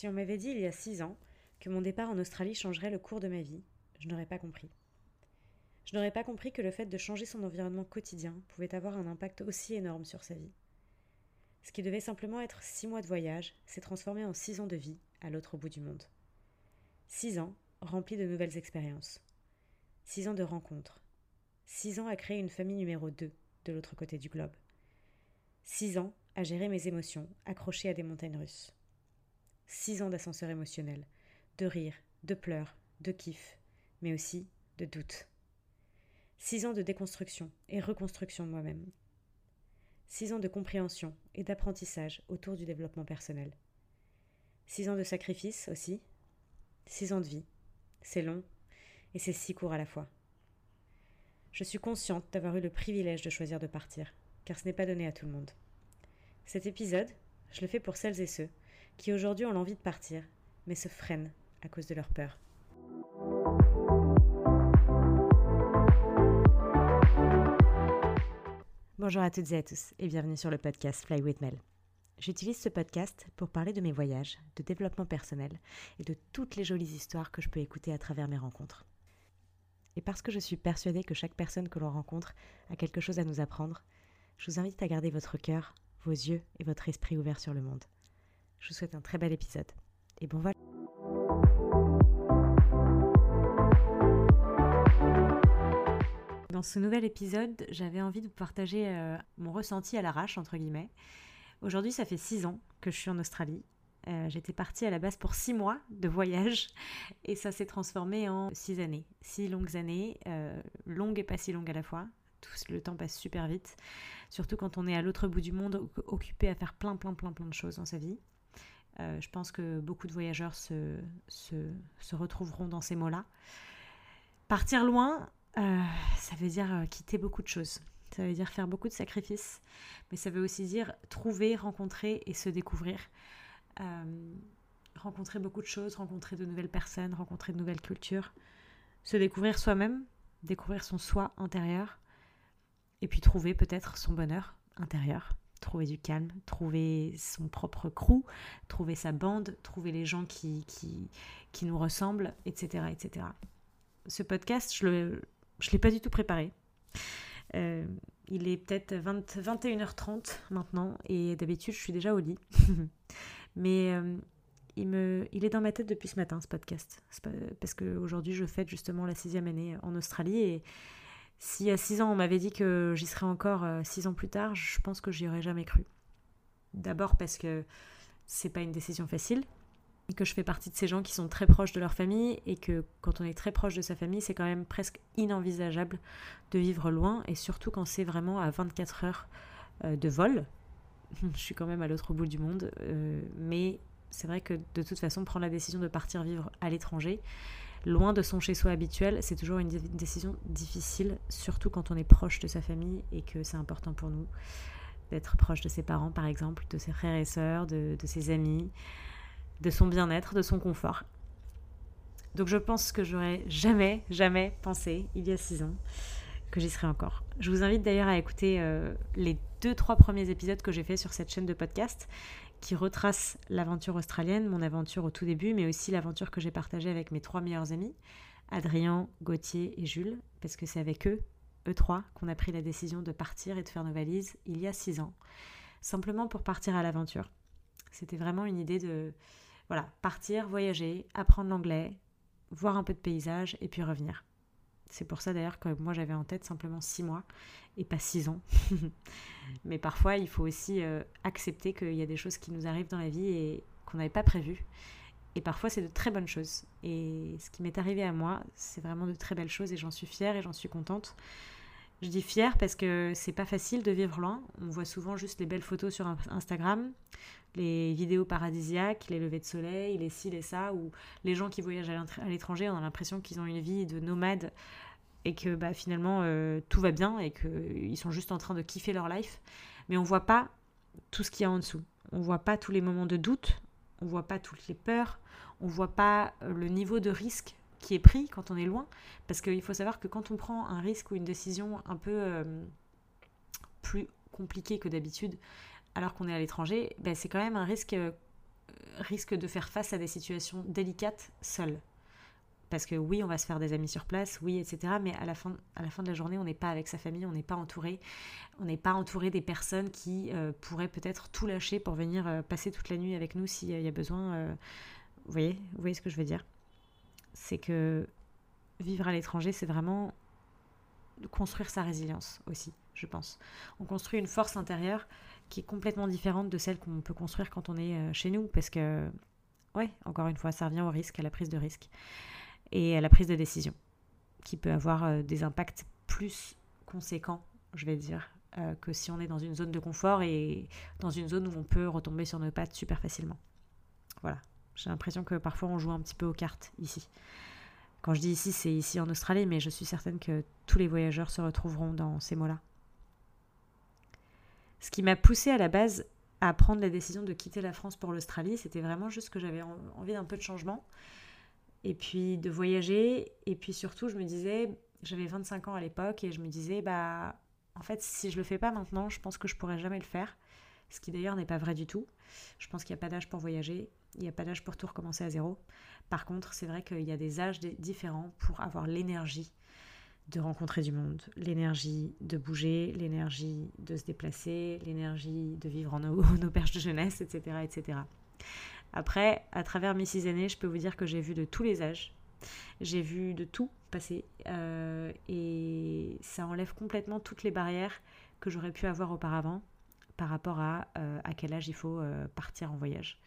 Si on m'avait dit il y a six ans que mon départ en Australie changerait le cours de ma vie, je n'aurais pas compris. Je n'aurais pas compris que le fait de changer son environnement quotidien pouvait avoir un impact aussi énorme sur sa vie. Ce qui devait simplement être six mois de voyage s'est transformé en six ans de vie à l'autre bout du monde. Six ans remplis de nouvelles expériences. Six ans de rencontres. Six ans à créer une famille numéro 2 de l'autre côté du globe. Six ans à gérer mes émotions accrochées à des montagnes russes. Six ans d'ascenseur émotionnel, de rire, de pleurs, de kiff, mais aussi de doute. Six ans de déconstruction et reconstruction de moi-même. Six ans de compréhension et d'apprentissage autour du développement personnel. Six ans de sacrifice aussi. Six ans de vie. C'est long et c'est si court à la fois. Je suis consciente d'avoir eu le privilège de choisir de partir, car ce n'est pas donné à tout le monde. Cet épisode, je le fais pour celles et ceux qui aujourd'hui ont l'envie de partir, mais se freinent à cause de leur peur. Bonjour à toutes et à tous et bienvenue sur le podcast Fly with Mel. J'utilise ce podcast pour parler de mes voyages, de développement personnel et de toutes les jolies histoires que je peux écouter à travers mes rencontres. Et parce que je suis persuadée que chaque personne que l'on rencontre a quelque chose à nous apprendre, je vous invite à garder votre cœur, vos yeux et votre esprit ouverts sur le monde. Je vous souhaite un très bel épisode. Et bon vol Dans ce nouvel épisode, j'avais envie de vous partager euh, mon ressenti à l'arrache, entre guillemets. Aujourd'hui, ça fait six ans que je suis en Australie. Euh, j'étais partie à la base pour six mois de voyage et ça s'est transformé en six années. Six longues années, euh, longues et pas si longues à la fois. Tout, le temps passe super vite, surtout quand on est à l'autre bout du monde, occupé à faire plein, plein, plein, plein de choses dans sa vie. Je pense que beaucoup de voyageurs se, se, se retrouveront dans ces mots-là. Partir loin, euh, ça veut dire euh, quitter beaucoup de choses. Ça veut dire faire beaucoup de sacrifices, mais ça veut aussi dire trouver, rencontrer et se découvrir. Euh, rencontrer beaucoup de choses, rencontrer de nouvelles personnes, rencontrer de nouvelles cultures, se découvrir soi-même, découvrir son soi intérieur, et puis trouver peut-être son bonheur intérieur, trouver du calme, trouver son propre crew, trouver sa bande, trouver les gens qui, qui, qui nous ressemblent, etc., etc. Ce podcast, je le, je ne l'ai pas du tout préparé. Euh, il est peut-être 21h30 maintenant et d'habitude je suis déjà au lit. Mais euh, il, me, il est dans ma tête depuis ce matin ce podcast. Parce qu'aujourd'hui je fête justement la sixième année en Australie et si à six ans on m'avait dit que j'y serais encore euh, six ans plus tard, je pense que j'y aurais jamais cru. D'abord parce que c'est pas une décision facile que je fais partie de ces gens qui sont très proches de leur famille et que quand on est très proche de sa famille, c'est quand même presque inenvisageable de vivre loin et surtout quand c'est vraiment à 24 heures euh, de vol. Je suis quand même à l'autre bout du monde, euh, mais c'est vrai que de toute façon, prendre la décision de partir vivre à l'étranger, loin de son chez-soi habituel, c'est toujours une décision difficile, surtout quand on est proche de sa famille et que c'est important pour nous d'être proche de ses parents, par exemple, de ses frères et sœurs, de, ses amis de son bien-être, de son confort. Donc je pense que j'aurais jamais, jamais pensé, il y a six ans, que j'y serais encore. Je vous invite d'ailleurs à écouter euh, les deux, trois premiers épisodes que j'ai fait sur cette chaîne de podcast qui retracent l'aventure australienne, mon aventure au tout début, mais aussi l'aventure que j'ai partagée avec mes trois meilleurs amis, Adrien, Gauthier et Jules, parce que c'est avec eux, eux trois, qu'on a pris la décision de partir et de faire nos valises il y a six ans, simplement pour partir à l'aventure. C'était vraiment une idée de voilà, partir, voyager, apprendre l'anglais, voir un peu de paysage et puis revenir. C'est pour ça d'ailleurs que moi j'avais en tête simplement six mois et pas six ans. Mais parfois il faut aussi euh, accepter qu'il y a des choses qui nous arrivent dans la vie et qu'on n'avait pas prévues. Et parfois c'est de très bonnes choses. Et ce qui m'est arrivé à moi, c'est vraiment de très belles choses et j'en suis fière et j'en suis contente. Je dis fière parce que c'est pas facile de vivre loin. On voit souvent juste les belles photos sur Instagram, les vidéos paradisiaques, les levées de soleil, les ci, les ça, où les gens qui voyagent à l'étranger, on a l'impression qu'ils ont une vie de nomade et que bah, finalement euh, tout va bien et qu'ils sont juste en train de kiffer leur life. Mais on voit pas tout ce qu'il y a en dessous. On voit pas tous les moments de doute, on voit pas toutes les peurs, on voit pas le niveau de risque qui est pris quand on est loin. Parce qu'il faut savoir que quand on prend un risque ou une décision un peu euh, plus compliquée que d'habitude, alors qu'on est à l'étranger, ben c'est quand même un risque euh, risque de faire face à des situations délicates seul. Parce que oui, on va se faire des amis sur place, oui, etc. Mais à la fin, à la fin de la journée, on n'est pas avec sa famille, on n'est pas entouré. On n'est pas entouré des personnes qui euh, pourraient peut-être tout lâcher pour venir passer toute la nuit avec nous s'il y a besoin. Vous, voyez, vous voyez ce que je veux dire? C'est que vivre à l'étranger, c'est vraiment construire sa résilience aussi, je pense. On construit une force intérieure qui est complètement différente de celle qu'on peut construire quand on est chez nous, parce que, ouais, encore une fois, ça revient au risque, à la prise de risque et à la prise de décision, qui peut avoir euh, des impacts plus conséquents, je vais dire, euh, que si on est dans une zone de confort et dans une zone où on peut retomber sur nos pattes super facilement. Voilà, j'ai l'impression que parfois on joue un petit peu aux cartes ici. Quand je dis ici, c'est ici en Australie, mais je suis certaine que tous les voyageurs se retrouveront dans ces mots-là. Ce qui m'a poussé à la base à prendre la décision de quitter la France pour l'Australie, c'était vraiment juste que j'avais envie d'un peu de changement et puis de voyager. Et puis surtout, je me disais, j'avais 25 ans à l'époque et je me disais, bah, en fait, si je le fais pas maintenant, je pense que je pourrais jamais le faire. Ce qui d'ailleurs n'est pas vrai du tout. Je pense qu'il n'y a pas d'âge pour voyager, il n'y a pas d'âge pour tout recommencer à zéro. Par contre, c'est vrai qu'il y a des âges différents pour avoir l'énergie de rencontrer du monde, l'énergie de bouger, l'énergie de se déplacer, l'énergie de vivre en, en auberge de jeunesse, etc., etc. Après, à travers mes six années, je peux vous dire que j'ai vu de tous les âges. J'ai vu de tout passer. Euh, et ça enlève complètement toutes les barrières que j'aurais pu avoir auparavant par rapport à euh, à quel âge il faut euh, partir en voyage.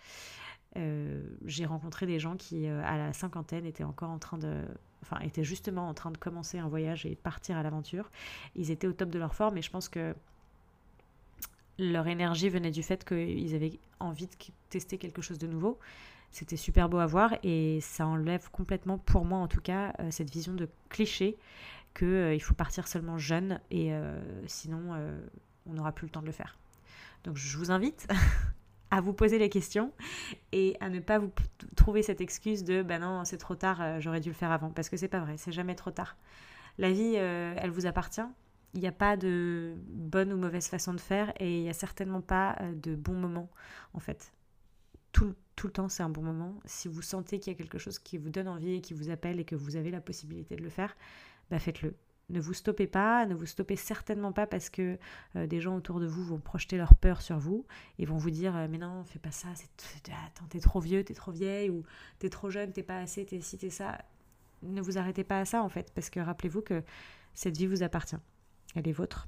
j'ai rencontré des gens qui, à la cinquantaine, étaient encore en train de, enfin, étaient justement en train de commencer un voyage et partir à l'aventure. Ils étaient au top de leur forme, et je pense que leur énergie venait du fait qu'ils avaient envie de tester quelque chose de nouveau. C'était super beau à voir et ça enlève complètement, pour moi en tout cas, euh, cette vision de cliché qu'il euh, faut partir seulement jeune et euh, sinon on n'aura plus le temps de le faire. Donc je vous invite à vous poser les questions et à ne pas vous trouver cette excuse de ben non c'est trop tard j'aurais dû le faire avant parce que c'est pas vrai c'est jamais trop tard la vie elle vous appartient il n'y a pas de bonne ou mauvaise façon de faire et il n'y a certainement pas euh, de bon moment en fait. Tout, tout le temps c'est un bon moment. Si vous sentez qu'il y a quelque chose qui vous donne envie et qui vous appelle et que vous avez la possibilité de le faire, bah faites-le. Ne vous stoppez pas, ne vous stoppez certainement pas parce que euh, des gens autour de vous vont projeter leur peur sur vous et vont vous dire euh, mais non fais pas ça, c'est attends t'es trop vieux, t'es trop vieille ou t'es trop jeune, t'es pas assez, t'es ci, t'es ça. Ne vous arrêtez pas à ça en fait parce que rappelez-vous que cette vie vous appartient elle est vôtre.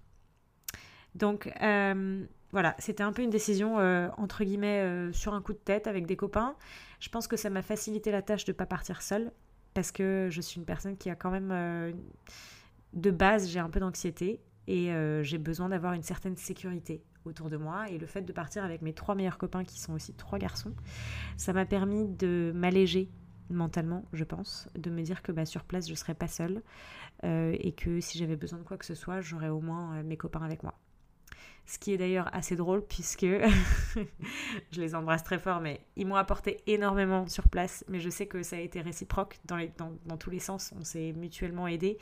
Donc euh, voilà, c'était un peu une décision entre guillemets sur un coup de tête avec des copains. Je pense que ça m'a facilité la tâche de ne pas partir seule parce que je suis une personne qui a quand même de base j'ai un peu d'anxiété et j'ai besoin d'avoir une certaine sécurité autour de moi et le fait de partir avec mes trois meilleurs copains qui sont aussi trois garçons, ça m'a permis de m'alléger mentalement, je pense, de me dire que bah, sur place, je ne serais pas seule euh, et que si j'avais besoin de quoi que ce soit, j'aurais au moins euh, mes copains avec moi. Ce qui est d'ailleurs assez drôle puisque je les embrasse très fort, mais ils m'ont apporté énormément sur place. Mais je sais que ça a été réciproque dans, les, dans, tous les sens. On s'est mutuellement aidés.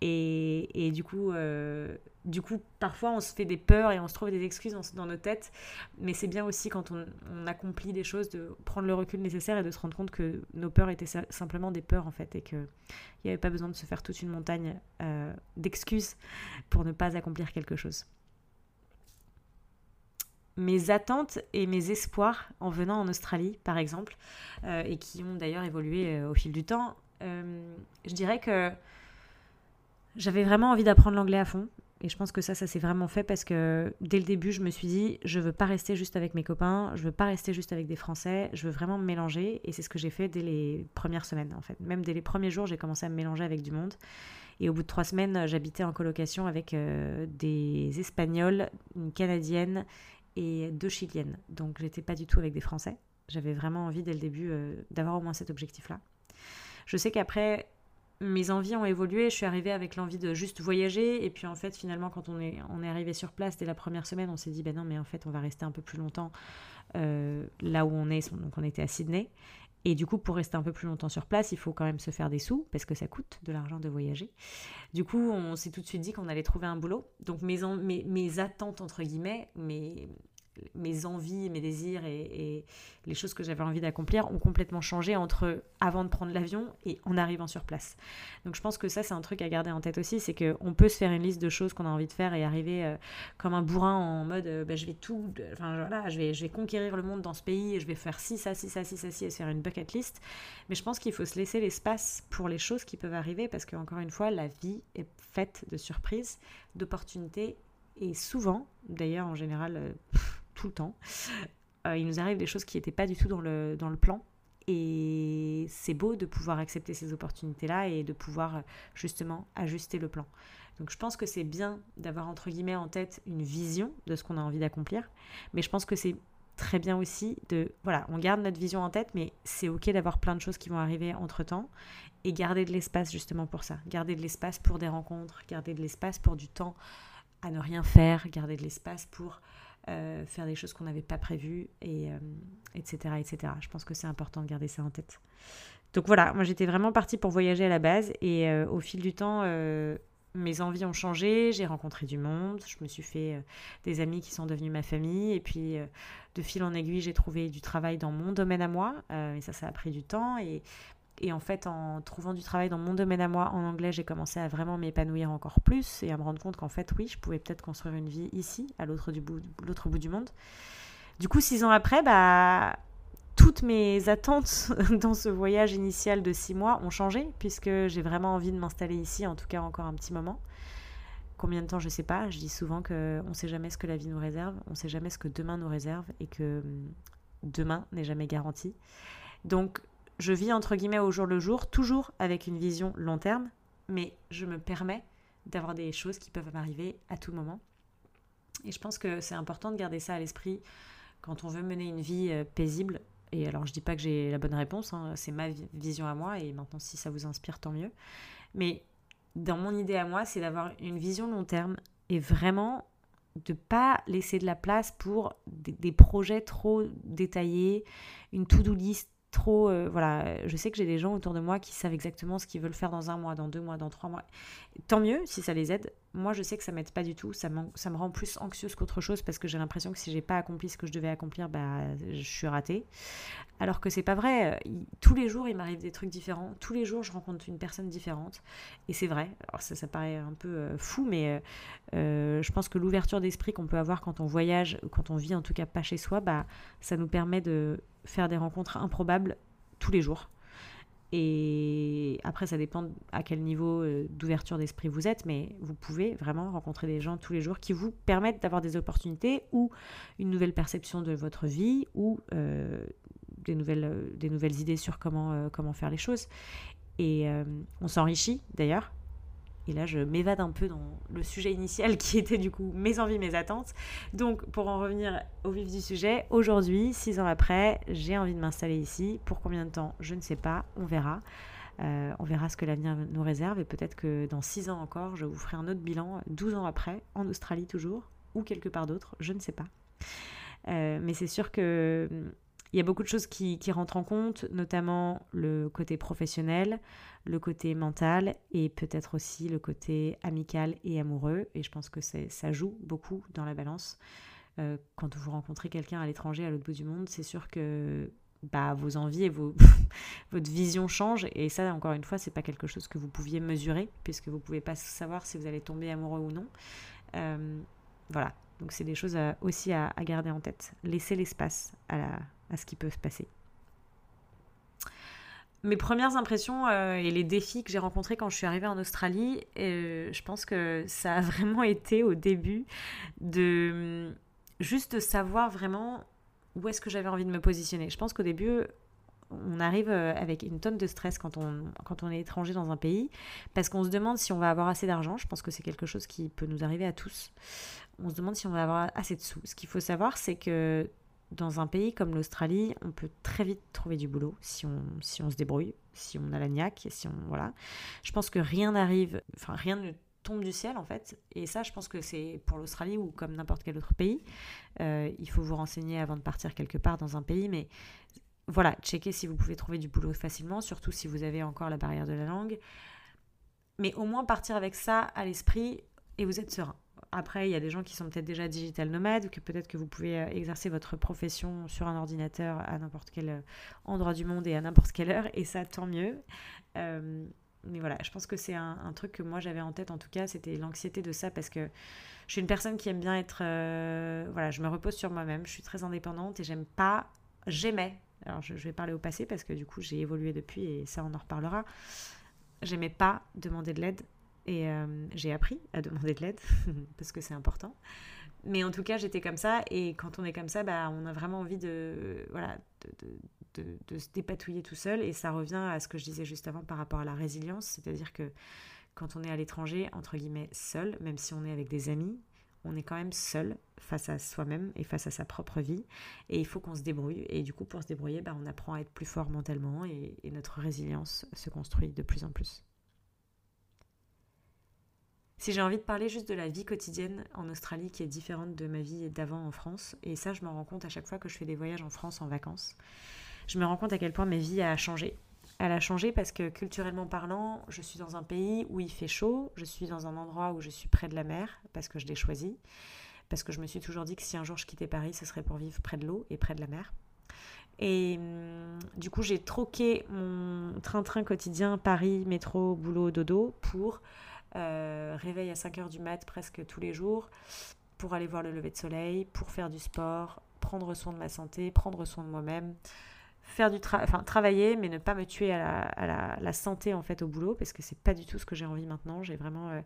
Et, et du coup, euh, du coup, parfois on se fait des peurs et on se trouve des excuses dans, nos têtes. Mais c'est bien aussi quand on, accomplit des choses de prendre le recul nécessaire et de se rendre compte que nos peurs étaient simplement des peurs en fait et qu'il n'y avait pas besoin de se faire toute une montagne euh, d'excuses pour ne pas accomplir quelque chose mes attentes et mes espoirs en venant en Australie, par exemple, euh, et qui ont d'ailleurs évolué euh, au fil du temps, euh, je dirais que j'avais vraiment envie d'apprendre l'anglais à fond. Et je pense que ça, ça s'est vraiment fait parce que dès le début, je me suis dit, je veux pas rester juste avec mes copains, je veux pas rester juste avec des Français, je veux vraiment me mélanger. Et c'est ce que j'ai fait dès les premières semaines, en fait. Même dès les premiers jours, j'ai commencé à me mélanger avec du monde. Et au bout de trois semaines, j'habitais en colocation avec des Espagnols, une Canadienne et deux chiliennes. Donc j'étais pas du tout avec des Français. J'avais vraiment envie dès le début euh, d'avoir au moins cet objectif-là. Je sais qu'après, mes envies ont évolué. Je suis arrivée avec l'envie de juste voyager. Et puis en fait, finalement, quand on est, arrivé sur place dès la première semaine, on s'est dit, ben non, mais en fait, on va rester un peu plus longtemps euh, là où on est. Donc on était à Sydney. Et du coup, pour rester un peu plus longtemps sur place, il faut quand même se faire des sous, parce que ça coûte de l'argent de voyager. Du coup, on s'est tout de suite dit qu'on allait trouver un boulot. Donc mes, mes, mes attentes, entre guillemets, mes, mes envies, mes désirs et, les choses que j'avais envie d'accomplir ont complètement changé entre avant de prendre l'avion et en arrivant sur place. Donc je pense que ça c'est un truc à garder en tête aussi, c'est qu'on peut se faire une liste de choses qu'on a envie de faire et arriver euh, comme un bourrin en mode euh, bah, je vais tout, enfin voilà, je vais, conquérir le monde dans ce pays, je vais faire ci, ça, ci, ça, ci, ça, ci et se faire une bucket list. Mais je pense qu'il faut se laisser l'espace pour les choses qui peuvent arriver parce qu'encore une fois, la vie est faite de surprises, d'opportunités et souvent, d'ailleurs en général, euh, tout le temps, euh, il nous arrive des choses qui n'étaient pas du tout dans le, dans le plan. Et c'est beau de pouvoir accepter ces opportunités-là et de pouvoir euh, justement ajuster le plan. Donc je pense que c'est bien d'avoir entre guillemets en tête une vision de ce qu'on a envie d'accomplir, mais je pense que c'est très bien aussi de voilà, on garde notre vision en tête, mais c'est ok d'avoir plein de choses qui vont arriver entre temps et garder de l'espace justement pour ça, garder de l'espace pour des rencontres, garder de l'espace pour du temps à ne rien faire, garder de l'espace pour euh, faire des choses qu'on n'avait pas prévues, et, etc., euh, etc. Je pense que c'est important de garder ça en tête. Donc voilà, moi j'étais vraiment partie pour voyager à la base, et euh, au fil du temps, mes envies ont changé, j'ai rencontré du monde, je me suis fait des amis qui sont devenus ma famille, et puis de fil en aiguille, j'ai trouvé du travail dans mon domaine à moi, et ça, ça a pris du temps, et et en fait, en trouvant du travail dans mon domaine à moi en anglais, j'ai commencé à vraiment m'épanouir encore plus et à me rendre compte qu'en fait, oui, je pouvais peut-être construire une vie ici, à l'autre bout, du monde. Du coup, six ans après, bah, toutes mes attentes dans ce voyage initial de six mois ont changé, puisque j'ai vraiment envie de m'installer ici, en tout cas encore un petit moment. Combien de temps, je ne sais pas. Je dis souvent qu'on ne sait jamais ce que la vie nous réserve, on ne sait jamais ce que demain nous réserve, et que hum, demain n'est jamais garanti. Donc, je vis entre guillemets au jour le jour, toujours avec une vision long terme, mais je me permets d'avoir des choses qui peuvent m'arriver à tout moment. Et je pense que c'est important de garder ça à l'esprit quand on veut mener une vie euh, paisible. Et alors, je dis pas que j'ai la bonne réponse, hein, c'est ma vision à moi, et maintenant, si ça vous inspire, tant mieux. Mais dans mon idée à moi, c'est d'avoir une vision long terme et vraiment de pas laisser de la place pour des, des projets trop détaillés, une to-do list trop. Euh, voilà, je sais que j'ai des gens autour de moi qui savent exactement ce qu'ils veulent faire dans un mois, dans deux mois, dans trois mois. Tant mieux si ça les aide. Moi, je sais que ça m'aide pas du tout. Ça, me rend plus anxieuse qu'autre chose parce que j'ai l'impression que si j'ai pas accompli ce que je devais accomplir, bah, je suis ratée. Alors que c'est pas vrai. Tous les jours, il m'arrive des trucs différents. Tous les jours, je rencontre une personne différente. Et c'est vrai. Alors ça, ça paraît un peu euh, fou, mais euh, je pense que l'ouverture d'esprit qu'on peut avoir quand on voyage, quand on vit en tout cas pas chez soi, bah, ça nous permet de faire des rencontres improbables tous les jours. Et après, ça dépend à quel niveau euh, d'ouverture d'esprit vous êtes, mais vous pouvez vraiment rencontrer des gens tous les jours qui vous permettent d'avoir des opportunités ou une nouvelle perception de votre vie ou euh, des, nouvelles, euh, des nouvelles idées sur comment, comment faire les choses. Et on s'enrichit d'ailleurs et là, je m'évade un peu dans le sujet initial qui était du coup mes envies, mes attentes. Donc, pour en revenir au vif du sujet, aujourd'hui, six ans après, j'ai envie de m'installer ici. Pour combien de temps? Je ne sais pas, on verra. Euh, on verra ce que l'avenir nous réserve et peut-être que dans six ans encore, je vous ferai un autre bilan, 12 ans après, en Australie toujours, ou quelque part d'autre, je ne sais pas. Euh, mais c'est sûr que il y a beaucoup de choses qui, rentrent en compte, notamment le côté professionnel, le côté mental et peut-être aussi le côté amical et amoureux. Et je pense que ça joue beaucoup dans la balance. Euh, quand vous rencontrez quelqu'un à l'étranger, à l'autre bout du monde, c'est sûr que bah, vos envies et votre vision changent. Et ça, encore une fois, c'est pas quelque chose que vous pouviez mesurer, puisque vous pouvez pas savoir si vous allez tomber amoureux ou non. Euh, voilà. Donc c'est des choses aussi à, à, garder en tête. Laissez l'espace à la, à ce qui peut se passer. Mes premières impressions euh, et les défis que j'ai rencontrés quand je suis arrivée en Australie, euh, je pense que ça a vraiment été au début de hum, juste savoir vraiment où est-ce que j'avais envie de me positionner. Je pense qu'au début, on arrive euh, avec une tonne de stress quand on, quand on est étranger dans un pays, parce qu'on se demande si on va avoir assez d'argent. Je pense que c'est quelque chose qui peut nous arriver à tous. On se demande si on va avoir assez de sous. Ce qu'il faut savoir, c'est que dans un pays comme l'Australie, on peut très vite trouver du boulot si on, si on se débrouille, si on a la niaque, si on voilà. Je pense que rien n'arrive, enfin rien ne tombe du ciel en fait. Et ça, je pense que c'est pour l'Australie ou comme n'importe quel autre pays. Euh, il faut vous renseigner avant de partir quelque part dans un pays, mais voilà, checkez si vous pouvez trouver du boulot facilement, surtout si vous avez encore la barrière de la langue. Mais au moins partir avec ça à l'esprit et vous êtes serein. Après, il y a des gens qui sont peut-être déjà digital nomades, que peut-être que vous pouvez euh, exercer votre profession sur un ordinateur à n'importe quel euh, endroit du monde et à n'importe quelle heure, et ça, tant mieux. Euh, mais voilà, je pense que c'est un, truc que moi j'avais en tête, en tout cas, c'était l'anxiété de ça, parce que je suis une personne qui aime bien être... voilà, je me repose sur moi-même, je suis très indépendante, et j'aime pas... J'aimais, alors je vais parler au passé, parce que du coup j'ai évolué depuis, et ça on en reparlera. J'aimais pas demander de l'aide et euh, j'ai appris à demander de l'aide, parce que c'est important. Mais en tout cas, j'étais comme ça. Et quand on est comme ça, bah, on a vraiment envie de, se dépatouiller tout seul. Et ça revient à ce que je disais juste avant par rapport à la résilience. C'est-à-dire que quand on est à l'étranger, entre guillemets, seul, même si on est avec des amis, on est quand même seul face à soi-même et face à sa propre vie. Et il faut qu'on se débrouille. Et du coup, pour se débrouiller, bah, on apprend à être plus fort mentalement et notre résilience se construit de plus en plus. Si j'ai envie de parler juste de la vie quotidienne en Australie qui est différente de ma vie d'avant en France, et ça je me rends compte à chaque fois que je fais des voyages en France en vacances, je me rends compte à quel point ma vie a changé. Elle a changé parce que culturellement parlant, je suis dans un pays où il fait chaud, je suis dans un endroit où je suis près de la mer parce que je l'ai choisi, parce que je me suis toujours dit que si un jour je quittais Paris, ce serait pour vivre près de l'eau et près de la mer. Et hum, du coup, j'ai troqué mon train-train quotidien Paris, métro, boulot, dodo pour euh, réveil à 5 heures du mat presque tous les jours pour aller voir le lever de soleil, pour faire du sport, prendre soin de ma santé, prendre soin de moi-même, faire du enfin travailler mais ne pas me tuer à la, santé en fait au boulot parce que c'est pas du tout ce que j'ai envie maintenant. J'ai vraiment euh,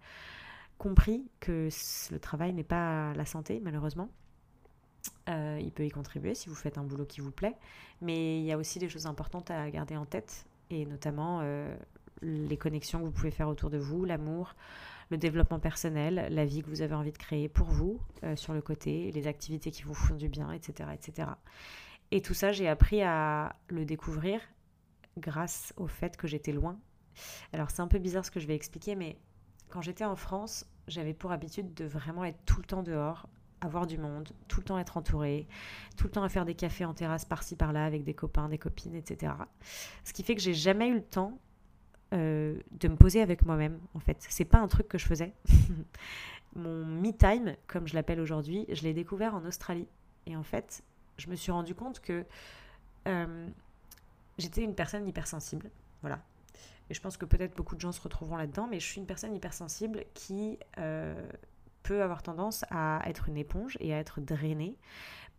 compris que le travail n'est pas la santé malheureusement. Euh, il peut y contribuer si vous faites un boulot qui vous plaît, mais il y a aussi des choses importantes à garder en tête et notamment les connexions que vous pouvez faire autour de vous, l'amour, le développement personnel, la vie que vous avez envie de créer pour vous euh, sur le côté, les activités qui vous font du bien, etc. etc. Et tout ça, j'ai appris à le découvrir grâce au fait que j'étais loin. Alors c'est un peu bizarre ce que je vais expliquer, mais quand j'étais en France, j'avais pour habitude de vraiment être tout le temps dehors, avoir du monde, tout le temps être entouré, tout le temps à faire des cafés en terrasse par-ci par-là avec des copains, des copines, etc. Ce qui fait que j'ai jamais eu le temps euh, de me poser avec moi-même, en fait. C'est pas un truc que je faisais. Mon me time, comme je l'appelle aujourd'hui, je l'ai découvert en Australie. Et en fait, je me suis rendu compte que euh, j'étais une personne hypersensible. Voilà. Et je pense que peut-être beaucoup de gens se retrouveront là-dedans, mais je suis une personne hypersensible qui euh, peut avoir tendance à être une éponge et à être drainée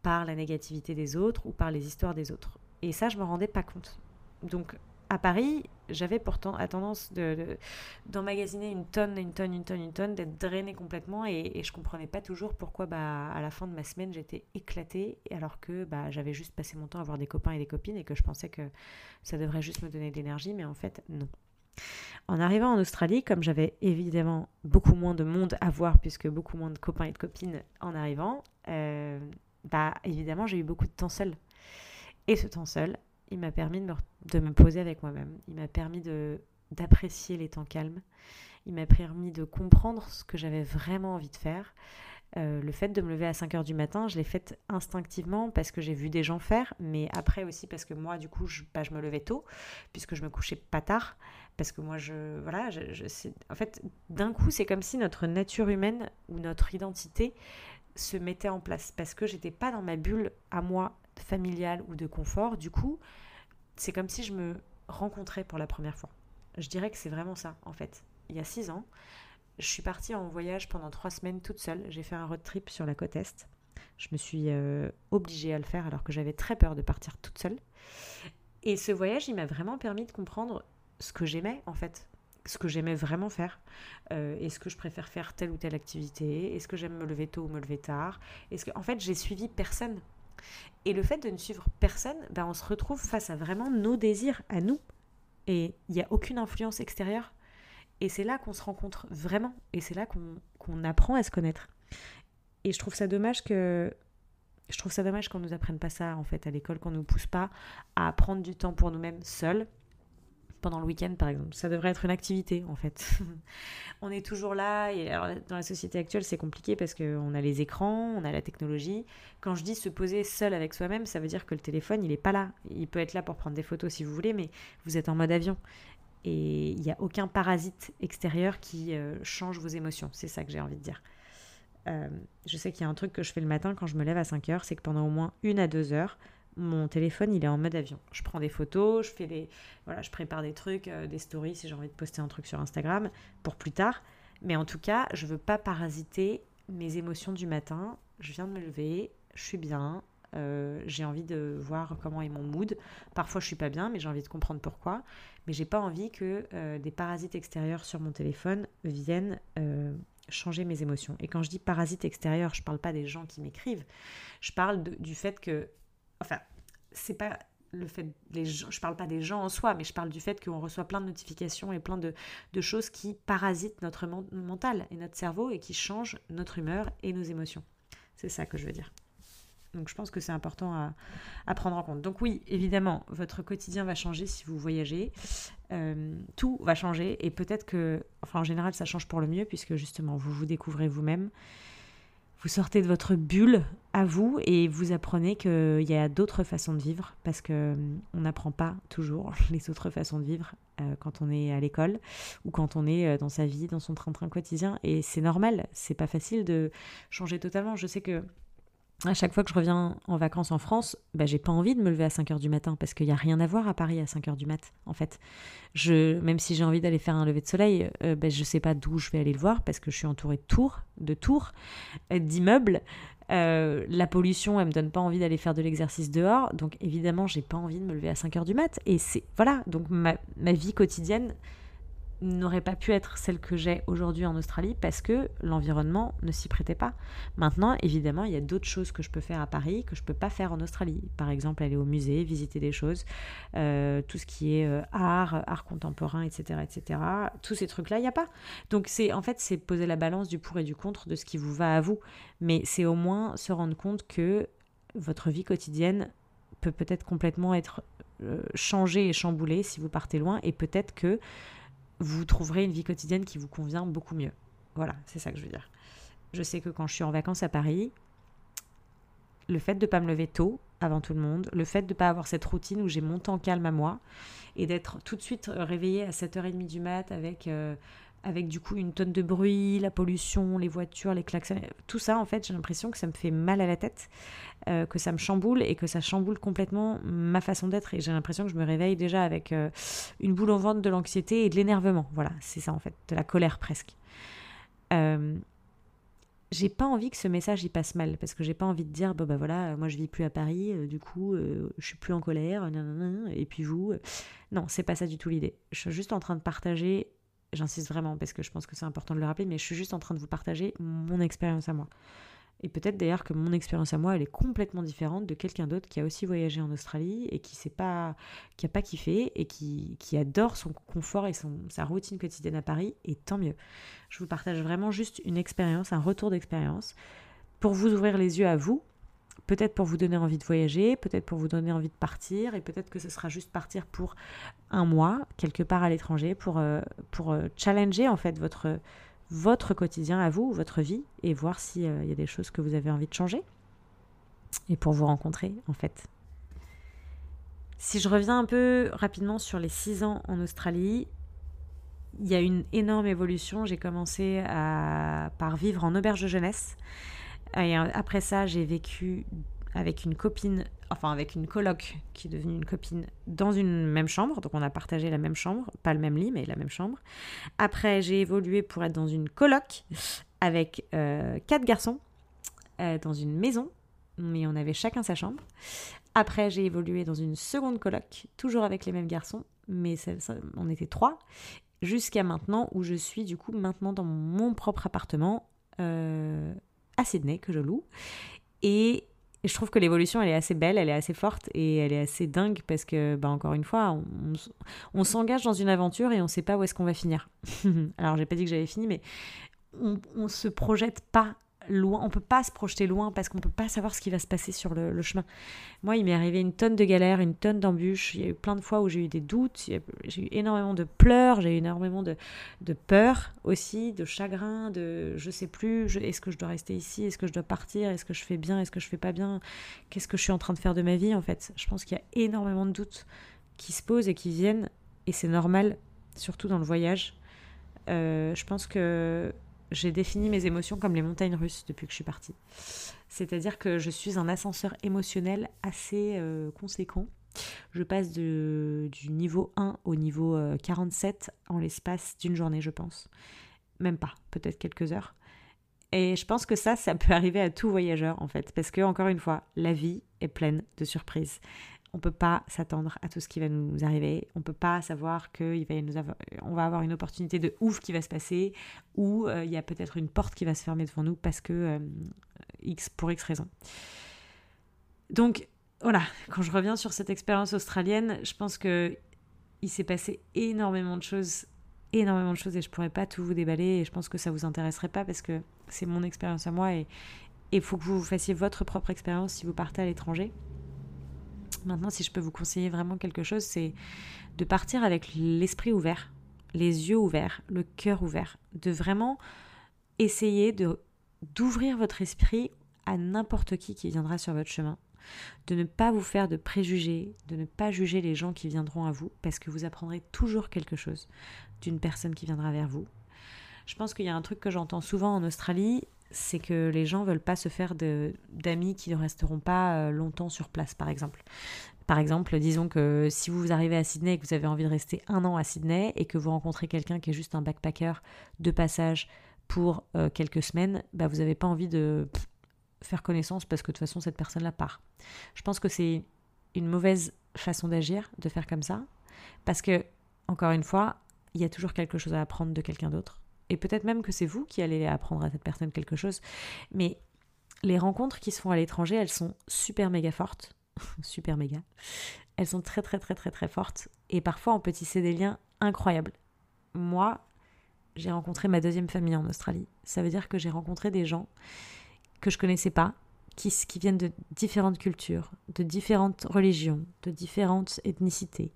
par la négativité des autres ou par les histoires des autres. Et ça, je me rendais pas compte. Donc, à Paris, j'avais pourtant la tendance d'emmagasiner une tonne, une tonne, une tonne, une tonne, d'être drainée complètement et, et je comprenais pas toujours pourquoi bah, à la fin de ma semaine j'étais éclatée alors que bah, j'avais juste passé mon temps à voir des copains et des copines et que je pensais que ça devrait juste me donner de l'énergie, mais en fait non. En arrivant en Australie, comme j'avais évidemment beaucoup moins de monde à voir puisque beaucoup moins de copains et de copines en arrivant, euh, bah évidemment j'ai eu beaucoup de temps seul. Et ce temps seul, il m'a permis de me, poser avec moi-même. Il m'a permis d'apprécier les temps calmes. Il m'a permis de comprendre ce que j'avais vraiment envie de faire. Euh, le fait de me lever à 5 heures du matin, je l'ai fait instinctivement parce que j'ai vu des gens faire, mais après aussi parce que moi, du coup, je, bah, je me levais tôt, puisque je me couchais pas tard, parce que moi, je. Voilà, je, en fait, d'un coup, c'est comme si notre nature humaine ou notre identité se mettait en place, parce que j'étais pas dans ma bulle à moi familiale ou de confort. Du coup, c'est comme si je me rencontrais pour la première fois. Je dirais que c'est vraiment ça, en fait. Il y a six ans, je suis partie en voyage pendant trois semaines toute seule. J'ai fait un road trip sur la côte Est. Je me suis euh, obligée à le faire alors que j'avais très peur de partir toute seule. Et ce voyage, il m'a vraiment permis de comprendre ce que j'aimais, en fait. Ce que j'aimais vraiment faire. Euh, est-ce que je préfère faire telle ou telle activité? Est-ce que j'aime me lever tôt ou me lever tard? Est-ce que, en fait, j'ai suivi personne. Et le fait de ne suivre personne, ben on se retrouve face à vraiment nos désirs à nous. Et il n'y a aucune influence extérieure. Et c'est là qu'on se rencontre vraiment. Et c'est là qu'on apprend à se connaître. Et je trouve ça dommage que. Je trouve ça dommage qu'on nous apprenne pas ça en fait à l'école, qu'on nous pousse pas à prendre du temps pour nous-mêmes seuls, pendant le week-end par exemple. Ça devrait être une activité en fait. on est toujours là et alors, dans la société actuelle c'est compliqué parce qu'on a les écrans, on a la technologie. Quand je dis se poser seul avec soi-même, ça veut dire que le téléphone il est pas là. Il peut être là pour prendre des photos si vous voulez, mais vous êtes en mode avion. Et il n'y a aucun parasite extérieur qui euh, change vos émotions. C'est ça que j'ai envie de dire. euh, je sais qu'il y a un truc que je fais le matin quand je me lève à 5 heures, c'est que pendant au moins une à deux heures, mon téléphone il est en mode avion. Je prends des photos, je fais des voilà, je prépare des trucs, euh, des stories si j'ai envie de poster un truc sur Instagram pour plus tard. Mais en tout cas, je veux pas parasiter mes émotions du matin. Je viens de me lever, je suis bien, euh, j'ai envie de voir comment est mon mood. Parfois, je suis pas bien, mais j'ai envie de comprendre pourquoi. Mais j'ai pas envie que euh, des parasites extérieurs sur mon téléphone viennent changer mes émotions. Et quand je dis parasites extérieurs, je parle pas des gens qui m'écrivent. Je parle du fait que enfin, c'est pas le fait les gens, je parle pas des gens en soi, mais je parle du fait qu'on reçoit plein de notifications et plein de, choses qui parasitent notre mental et notre cerveau et qui changent notre humeur et nos émotions. C'est ça que je veux dire. Donc je pense que c'est important à, prendre en compte. Donc oui, évidemment, votre quotidien va changer si vous voyagez. Euh, tout va changer et peut-être que, enfin en général, ça change pour le mieux puisque justement, vous vous découvrez vous-même vous sortez de votre bulle à vous et vous apprenez qu'il y a d'autres façons de vivre parce que hum, on n'apprend pas toujours les autres façons de vivre euh, quand on est à l'école ou quand on est euh, dans sa vie, dans son train-train quotidien et c'est normal, c'est pas facile de changer totalement. Je sais que à chaque fois que je reviens en vacances en France, bah, j'ai pas envie de me lever à 5 h du matin parce qu'il n'y a rien à voir à Paris à 5 h du mat. En fait, je, même si j'ai envie d'aller faire un lever de soleil, euh, bah, je sais pas d'où je vais aller le voir parce que je suis entourée de tours, de tours, euh, d'immeubles. Euh, la pollution, elle me donne pas envie d'aller faire de l'exercice dehors, donc évidemment, j'ai pas envie de me lever à 5 h du mat. Et c'est voilà, donc ma vie quotidienne, n'aurait pas pu être celle que j'ai aujourd'hui en Australie parce que l'environnement ne s'y prêtait pas. Maintenant, évidemment, il y a d'autres choses que je peux faire à Paris que je ne peux pas faire en Australie. Par exemple, aller au musée, visiter des choses, euh, tout ce qui est euh, art, art contemporain, etc., etc. Tous ces trucs-là, il n'y a pas. Donc, c'est en fait, c'est poser la balance du pour et du contre de ce qui vous va à vous. Mais c'est au moins se rendre compte que votre vie quotidienne peut peut-être complètement être euh, changée et chamboulée si vous partez loin et peut-être que vous trouverez une vie quotidienne qui vous convient beaucoup mieux. Voilà, c'est ça que je veux dire. Je sais que quand je suis en vacances à Paris, le fait de ne pas me lever tôt avant tout le monde, le fait de ne pas avoir cette routine où j'ai mon temps calme à moi et d'être tout de suite réveillée à 7h30 du mat avec euh, avec du coup une tonne de bruit, la pollution, les voitures, les klaxons, tout ça en fait j'ai l'impression que ça me fait mal à la tête, euh, que ça me chamboule et que ça chamboule complètement ma façon d'être. Et j'ai l'impression que je me réveille déjà avec euh, une boule au ventre de l'anxiété et de l'énervement, voilà c'est ça en fait, de la colère presque. Euh, j'ai pas envie que ce message y passe mal parce que j'ai pas envie de dire bah voilà moi je vis plus à Paris du coup je suis plus en colère et puis vous non c'est pas ça du tout l'idée. Je suis juste en train de partager j'insiste vraiment parce que je pense que c'est important de le rappeler, mais je suis juste en train de vous partager mon expérience à moi. Et peut-être d'ailleurs que mon expérience à moi, elle est complètement différente de quelqu'un d'autre qui a aussi voyagé en Australie et qui sait pas, qui a pas kiffé et qui, qui adore son confort et son, sa routine quotidienne à Paris. Et tant mieux. Je vous partage vraiment juste une expérience, un retour d'expérience pour vous ouvrir les yeux à vous Peut-être pour vous donner envie de voyager, peut-être pour vous donner envie de partir, et peut-être que ce sera juste partir pour un mois, quelque part à l'étranger, pour, euh, pour euh, challenger en fait votre, votre quotidien à vous, votre vie, et voir s'il euh, y a des choses que vous avez envie de changer. Et pour vous rencontrer, en fait. Si je reviens un peu rapidement sur les six ans en Australie, il y a une énorme évolution. J'ai commencé à, par vivre en auberge de jeunesse. Et après ça, j'ai vécu avec une copine, enfin avec une coloc qui est devenue une copine dans une même chambre. Donc on a partagé la même chambre, pas le même lit, mais la même chambre. Après, j'ai évolué pour être dans une coloc avec euh, quatre garçons euh, dans une maison, mais on avait chacun sa chambre. Après, j'ai évolué dans une seconde coloc, toujours avec les mêmes garçons, mais on était trois. Jusqu'à maintenant, où je suis du coup maintenant dans mon propre appartement. Euh, à Sydney que je loue. Et je trouve que l'évolution, elle est assez belle, elle est assez forte et elle est assez dingue parce que, bah, encore une fois, on, s'engage dans une aventure et on ne sait pas où est-ce qu'on va finir. Alors, j'ai pas dit que j'avais fini, mais on, ne se projette pas loin, on peut pas se projeter loin parce qu'on peut pas savoir ce qui va se passer sur le, chemin. Moi, il m'est arrivé une tonne de galères, une tonne d'embûches. Il y a eu plein de fois où j'ai eu des doutes, j'ai eu énormément de pleurs, j'ai eu énormément de, de peur aussi, de chagrin, de je sais plus, est-ce que je dois rester ici, est-ce que je dois partir, est-ce que je fais bien, est-ce que je fais pas bien, qu'est-ce que je suis en train de faire de ma vie en fait. Je pense qu'il y a énormément de doutes qui se posent et qui viennent et c'est normal, surtout dans le voyage. Euh, je pense que j'ai défini mes émotions comme les montagnes russes depuis que je suis partie. C'est-à-dire que je suis un ascenseur émotionnel assez euh, conséquent. Je passe du niveau 1 au niveau 47 euh, en l'espace d'une journée, je pense. Même pas, peut-être quelques heures. Et je pense que ça, ça peut arriver à tout voyageur en fait, parce que encore une fois, la vie est pleine de surprises. On peut pas s'attendre à tout ce qui va nous arriver. On peut pas savoir qu'il va nous avoir, on va avoir une opportunité de ouf qui va se passer, ou euh, il y a peut-être une porte qui va se fermer devant nous parce que euh, X pour X raison. Donc voilà, quand je reviens sur cette expérience australienne, je pense que il s'est passé énormément de choses énormément de choses et je pourrais pas tout vous déballer et je pense que ça vous intéresserait pas parce que c'est mon expérience à moi et il faut que vous fassiez votre propre expérience si vous partez à l'étranger. Maintenant, si je peux vous conseiller vraiment quelque chose, c'est de partir avec l'esprit ouvert, les yeux ouverts, le cœur ouvert, de vraiment essayer de d'ouvrir votre esprit à n'importe qui qui viendra sur votre chemin, de ne pas vous faire de préjugés, de ne pas juger les gens qui viendront à vous, parce que vous apprendrez toujours quelque chose d'une personne qui viendra vers vous. Je pense qu'il y a un truc que j'entends souvent en Australie, c'est que les gens veulent pas se faire d'amis qui ne resteront pas euh, longtemps sur place, par exemple. Par exemple, disons que si vous arrivez à Sydney et que vous avez envie de rester un an à Sydney et que vous rencontrez quelqu'un qui est juste un backpacker de passage pour euh, quelques semaines, bah vous n'avez pas envie de faire connaissance parce que de toute façon cette personne-là part. Je pense que c'est une mauvaise façon d'agir de faire comme ça parce que, encore une fois, il y a toujours quelque chose à apprendre de quelqu'un d'autre. Et peut-être même que c'est vous qui allez apprendre à cette personne quelque chose. Mais les rencontres qui se font à l'étranger, elles sont super méga fortes. super méga. Elles sont très très très très très fortes. Et parfois on peut tisser des liens incroyables. Moi, j'ai rencontré ma deuxième famille en Australie. Ça veut dire que j'ai rencontré des gens que je connaissais pas, qui, viennent de différentes cultures, de différentes religions, de différentes ethnicités,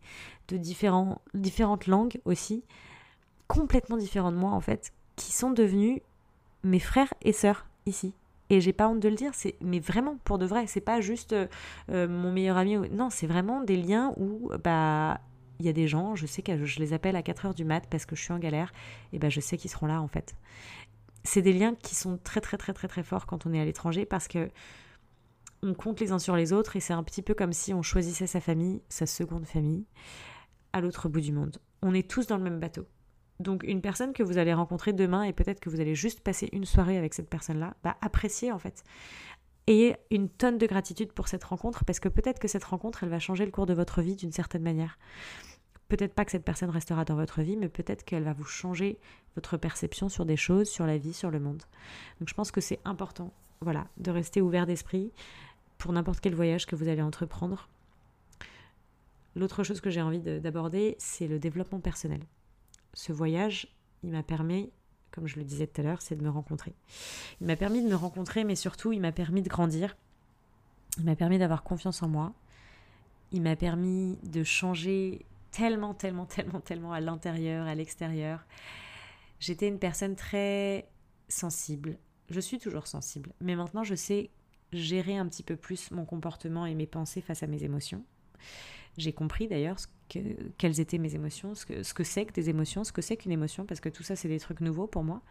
de différents, différentes langues aussi, complètement différents de moi en fait, qui sont devenus mes frères et sœurs ici. Et j'ai pas honte de le dire, c'est mais vraiment pour de vrai, c'est pas juste euh, euh, mon meilleur ami. Non, c'est vraiment des liens où bah il y a des gens, je sais que je les appelle à 4 heures du mat parce que je suis en galère, et ben je sais qu'ils seront là en fait. C'est des liens qui sont très très très très très forts quand on est à l'étranger parce que on compte les uns sur les autres et c'est un petit peu comme si on choisissait sa famille, sa seconde famille, à l'autre bout du monde. On est tous dans le même bateau. Donc une personne que vous allez rencontrer demain et peut-être que vous allez juste passer une soirée avec cette personne-là, bah appréciez en fait. Ayez une tonne de gratitude pour cette rencontre parce que peut-être que cette rencontre, elle va changer le cours de votre vie d'une certaine manière. Peut-être pas que cette personne restera dans votre vie, mais peut-être qu'elle va vous changer votre perception sur des choses, sur la vie, sur le monde. Donc je pense que c'est important, voilà, de rester ouvert d'esprit pour n'importe quel voyage que vous allez entreprendre. L'autre chose que j'ai envie d'aborder, c'est le développement personnel ce voyage, il m'a permis, comme je le disais tout à l'heure, c'est de me rencontrer. Il m'a permis de me rencontrer, mais surtout, il m'a permis de grandir. Il m'a permis d'avoir confiance en moi. Il m'a permis de changer tellement, tellement, tellement, tellement à l'intérieur, à l'extérieur. J'étais une personne très sensible. Je suis toujours sensible, mais maintenant je sais gérer un petit peu plus mon comportement et mes pensées face à mes émotions. J'ai compris d'ailleurs quelles étaient mes émotions, ce que, ce que c'est que des émotions, ce que c'est qu'une émotion, parce que tout ça, c'est des trucs nouveaux pour moi.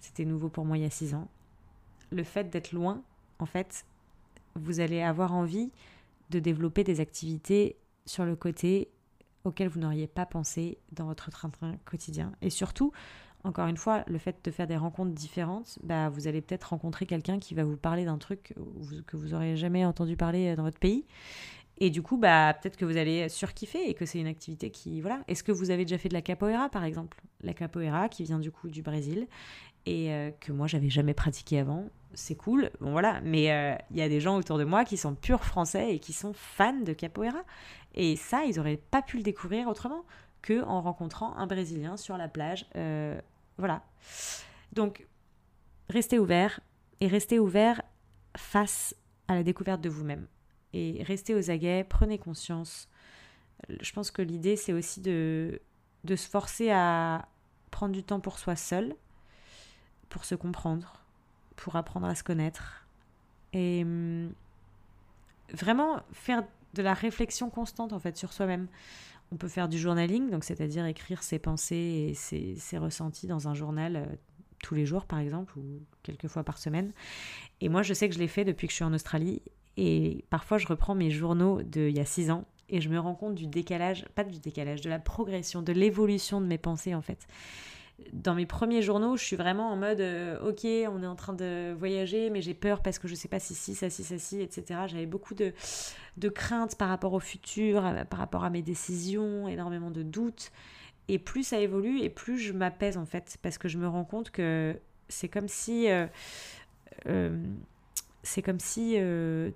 C'était nouveau pour moi il y a six ans. Le fait d'être loin, en fait, vous allez avoir envie de développer des activités sur le côté auxquelles vous n'auriez pas pensé dans votre train-train quotidien. Et surtout, encore une fois, le fait de faire des rencontres différentes, bah, vous allez peut-être rencontrer quelqu'un qui va vous parler d'un truc que vous n'aurez jamais entendu parler dans votre pays. Et du coup, bah, peut-être que vous allez surkiffer et que c'est une activité qui. Voilà. Est-ce que vous avez déjà fait de la capoeira, par exemple? La capoeira qui vient du coup du Brésil et euh, que moi, j'avais jamais pratiqué avant. C'est cool, bon voilà. Mais euh, il y a des gens autour de moi qui sont purs français et qui sont fans de capoeira. Et ça, ils n'auraient pas pu le découvrir autrement que en rencontrant un Brésilien sur la plage. Euh, voilà. Donc, restez ouvert et restez ouvert face à la découverte de vous-même et restez aux aguets, prenez conscience. Je pense que l'idée, c'est aussi de, de se forcer à prendre du temps pour soi seul, pour se comprendre, pour apprendre à se connaître. Et hum, vraiment faire de la réflexion constante en fait sur soi-même. On peut faire du journaling, donc c'est-à-dire écrire ses pensées et ses, ses, ressentis dans un journal euh, tous les jours par exemple, ou quelques fois par semaine. Et moi je sais que je l'ai fait depuis que je suis en Australie. Et parfois je reprends mes journaux d'il y a six ans et je me rends compte du décalage, pas du décalage, de la progression, de l'évolution de mes pensées en fait dans mes premiers journaux, je suis vraiment en mode euh, ok, on est en train de voyager, mais j'ai peur parce que je sais pas si si, ça si, ça si, etc. J'avais beaucoup de, de craintes par rapport au futur, par rapport à mes décisions, énormément de doutes. Et plus ça évolue, et plus je m'apaise en fait, parce que je me rends compte que c'est comme si. Euh, euh, c'est comme si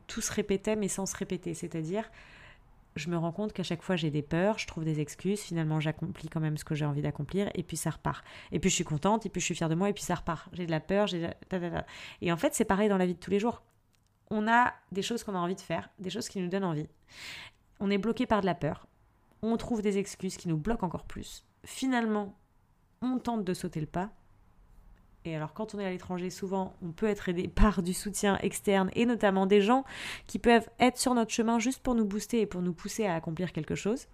tout se répétait mais sans se répéter. C'est-à-dire, je me rends compte qu'à chaque fois j'ai des peurs, je trouve des excuses, finalement j'accomplis quand même ce que j'ai envie d'accomplir et puis ça repart. Et puis je suis contente et puis je suis fière de moi et puis ça repart. J'ai de la peur, j'ai Et en fait c'est pareil dans la vie de tous les jours. On a des choses qu'on a envie de faire, des choses qui nous donnent envie. On est bloqué par de la peur. On trouve des excuses qui nous bloquent encore plus. Finalement, on tente de sauter le pas et alors quand on est à l'étranger, souvent on peut être aidé par du soutien externe et notamment des gens qui peuvent être sur notre chemin juste pour nous booster et pour nous pousser à accomplir quelque chose.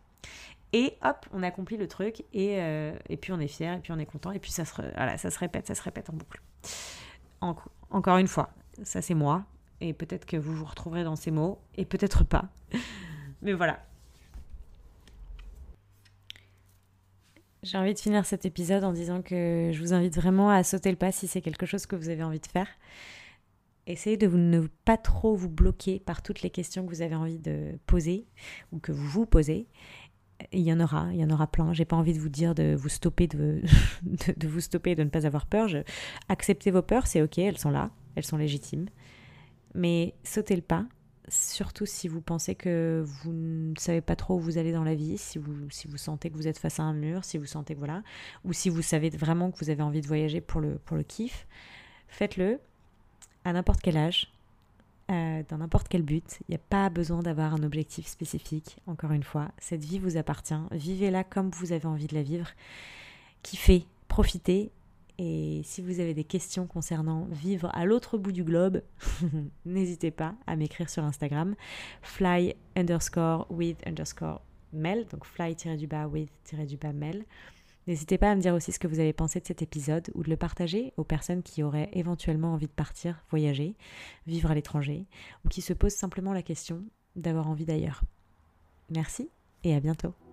Et hop, on accomplit le truc et, euh, et puis on est fier et puis on est content et puis ça se, voilà, ça se répète, ça se répète en boucle. encore une fois, ça c'est moi et peut-être que vous vous retrouverez dans ces mots et peut-être pas. Mais voilà, J'ai envie de finir cet épisode en disant que je vous invite vraiment à sauter le pas si c'est quelque chose que vous avez envie de faire. Essayez de vous, ne pas trop vous bloquer par toutes les questions que vous avez envie de poser ou que vous vous posez. Il y en aura, il y en aura plein. J'ai pas envie de vous dire de vous stopper, de, de, vous stopper, de ne pas avoir peur. Je, acceptez vos peurs, c'est ok, elles sont là, elles sont légitimes. Mais sautez le pas surtout si vous pensez que vous ne savez pas trop où vous allez dans la vie, si vous, si vous sentez que vous êtes face à un mur, si vous sentez que voilà, ou si vous savez vraiment que vous avez envie de voyager pour le, pour le kiff, faites-le à n'importe quel âge, euh, dans n'importe quel but. Il n'y a pas besoin d'avoir un objectif spécifique, encore une fois. Cette vie vous appartient. Vivez-la comme vous avez envie de la vivre. Kiffez, profitez et si vous avez des questions concernant vivre à l'autre bout du globe, n'hésitez pas à m'écrire sur Instagram, fly underscore with underscore mel, donc mel. N'hésitez pas à me dire aussi ce que vous avez pensé de cet épisode ou de le partager aux personnes qui auraient éventuellement envie de partir, voyager, vivre à l'étranger, ou qui se posent simplement la question d'avoir envie d'ailleurs. Merci et à bientôt.